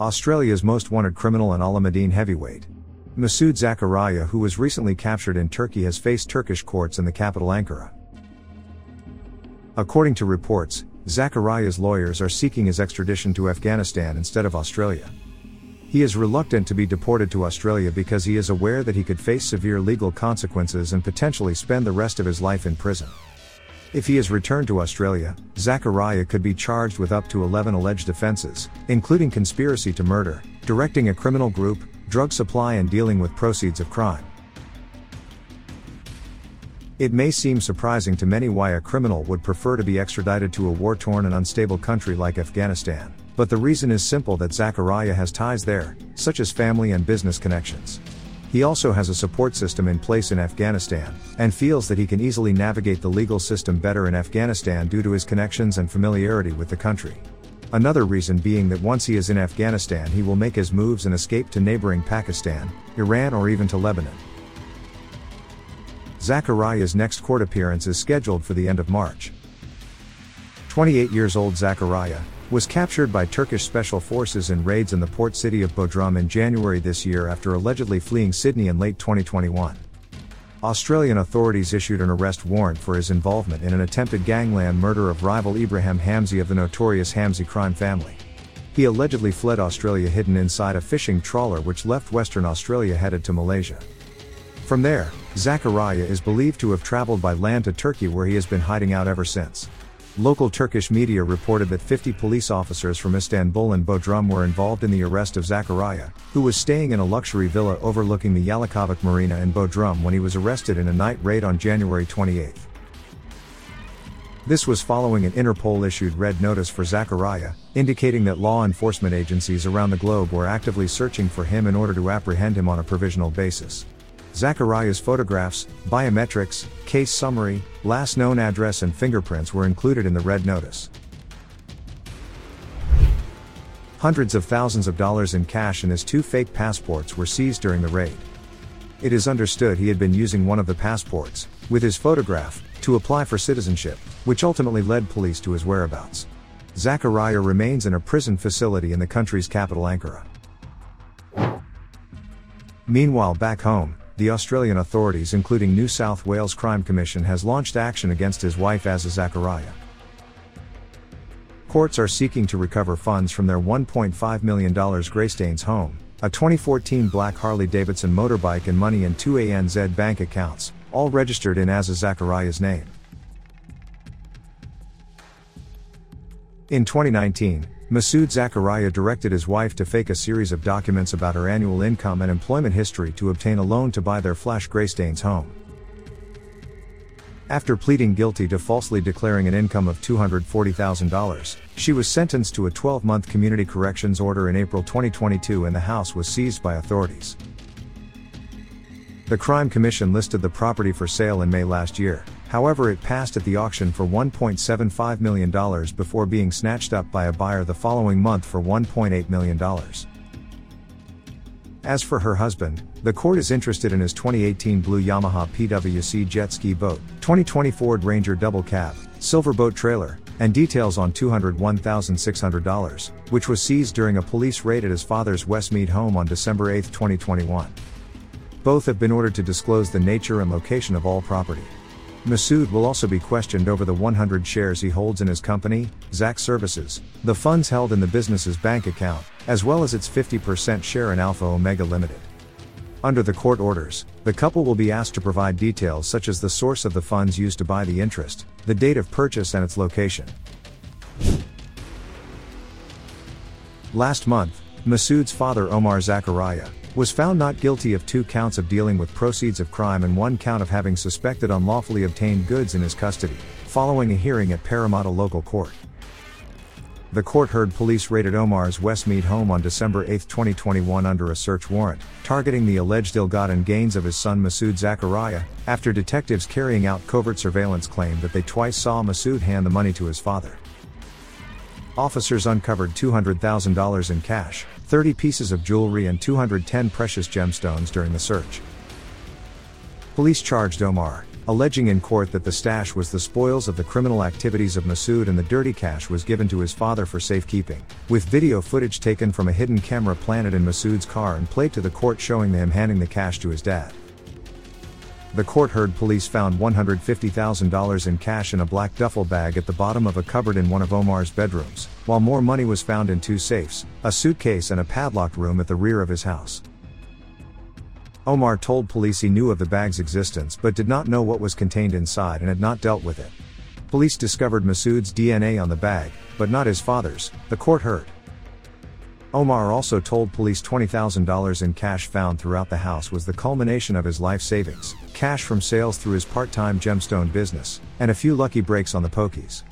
Australia's most wanted criminal and Alameddine heavyweight. Masood Zakaria, who was recently captured in Turkey, has faced Turkish courts in the capital Ankara. According to reports, Zakaria's lawyers are seeking his extradition to Afghanistan instead of Australia. He is reluctant to be deported to Australia because he is aware that he could face severe legal consequences and potentially spend the rest of his life in prison. If he is returned to Australia, Zakaria could be charged with up to 11 alleged offences, including conspiracy to murder, directing a criminal group, drug supply, and dealing with proceeds of crime. It may seem surprising to many why a criminal would prefer to be extradited to a war torn and unstable country like Afghanistan. But the reason is simple that Zakaria has ties there, such as family and business connections. He also has a support system in place in Afghanistan, and feels that he can easily navigate the legal system better in Afghanistan due to his connections and familiarity with the country. Another reason being that once he is in Afghanistan, he will make his moves and escape to neighboring Pakistan, Iran, or even to Lebanon. Zakaria's next court appearance is scheduled for the end of March. 28 years old Zakaria, was captured by Turkish special forces in raids in the port city of Bodrum in January this year after allegedly fleeing Sydney in late 2021. Australian authorities issued an arrest warrant for his involvement in an attempted gangland murder of rival Ibrahim Hamzy of the notorious Hamzy crime family. He allegedly fled Australia hidden inside a fishing trawler which left Western Australia headed to Malaysia. From there, Zakaria is believed to have traveled by land to Turkey where he has been hiding out ever since. Local Turkish media reported that 50 police officers from Istanbul and Bodrum were involved in the arrest of Zakaria, who was staying in a luxury villa overlooking the Yalıkavak Marina in Bodrum when he was arrested in a night raid on January 28. This was following an Interpol issued red notice for Zakaria, indicating that law enforcement agencies around the globe were actively searching for him in order to apprehend him on a provisional basis. Zakaria's photographs, biometrics, case summary, last known address, and fingerprints were included in the red notice. Hundreds of thousands of dollars in cash and his two fake passports were seized during the raid. It is understood he had been using one of the passports, with his photograph, to apply for citizenship, which ultimately led police to his whereabouts. Zakaria remains in a prison facility in the country's capital Ankara. Meanwhile, back home, the Australian authorities, including New South Wales Crime Commission, has launched action against his wife Azza Zakaria. Courts are seeking to recover funds from their $1.5 million Greystanes home, a 2014 black Harley Davidson motorbike, and money in two ANZ bank accounts, all registered in Azza Zakaria's name. In 2019, Masood Zakaria directed his wife to fake a series of documents about her annual income and employment history to obtain a loan to buy their Flash Greystanes home. After pleading guilty to falsely declaring an income of $240,000, she was sentenced to a 12 month community corrections order in April 2022 and the house was seized by authorities. The Crime Commission listed the property for sale in May last year, However, it passed at the auction for $1.75 million before being snatched up by a buyer the following month for $1.8 million. As for her husband, the court is interested in his 2018 blue Yamaha PWC jet ski boat, 2020 Ford Ranger double cab, silver boat trailer, and details on $201,600, which was seized during a police raid at his father's Westmead home on December 8, 2021. Both have been ordered to disclose the nature and location of all property. Masood will also be questioned over the 100 shares he holds in his company, Zak Services, the funds held in the business's bank account, as well as its 50% share in Alpha Omega Limited. Under the court orders, the couple will be asked to provide details such as the source of the funds used to buy the interest, the date of purchase, and its location. Last month, Masood's father Omar Zakaria, was found not guilty of two counts of dealing with proceeds of crime and one count of having suspected unlawfully obtained goods in his custody, following a hearing at Parramatta local court. The court heard police raided Omar's Westmead home on December 8, 2021 under a search warrant, targeting the alleged ill-gotten gains of his son Masood Zakaria, after detectives carrying out covert surveillance claimed that they twice saw Masood hand the money to his father. Officers uncovered $200,000 in cash, 30 pieces of jewelry, and 210 precious gemstones during the search. Police charged Omar, alleging in court that the stash was the spoils of the criminal activities of Masood and the dirty cash was given to his father for safekeeping, with video footage taken from a hidden camera planted in Masood's car and played to the court showing him handing the cash to his dad. The court heard police found $150,000 in cash in a black duffel bag at the bottom of a cupboard in one of Omar's bedrooms, while more money was found in two safes, a suitcase, and a padlocked room at the rear of his house. Omar told police he knew of the bag's existence but did not know what was contained inside and had not dealt with it. Police discovered Masood's DNA on the bag, but not his father's, the court heard. Omar also told police $20,000 in cash found throughout the house was the culmination of his life savings, cash from sales through his part time gemstone business, and a few lucky breaks on the pokies.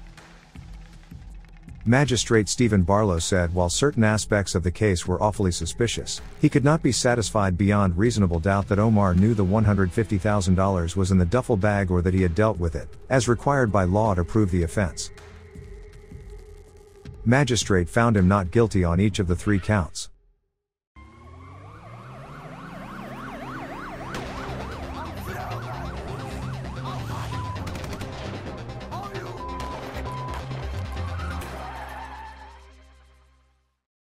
Magistrate Stephen Barlow said while certain aspects of the case were awfully suspicious, he could not be satisfied beyond reasonable doubt that Omar knew the $150,000 was in the duffel bag or that he had dealt with it, as required by law to prove the offense. Magistrate found him not guilty on each of the three counts.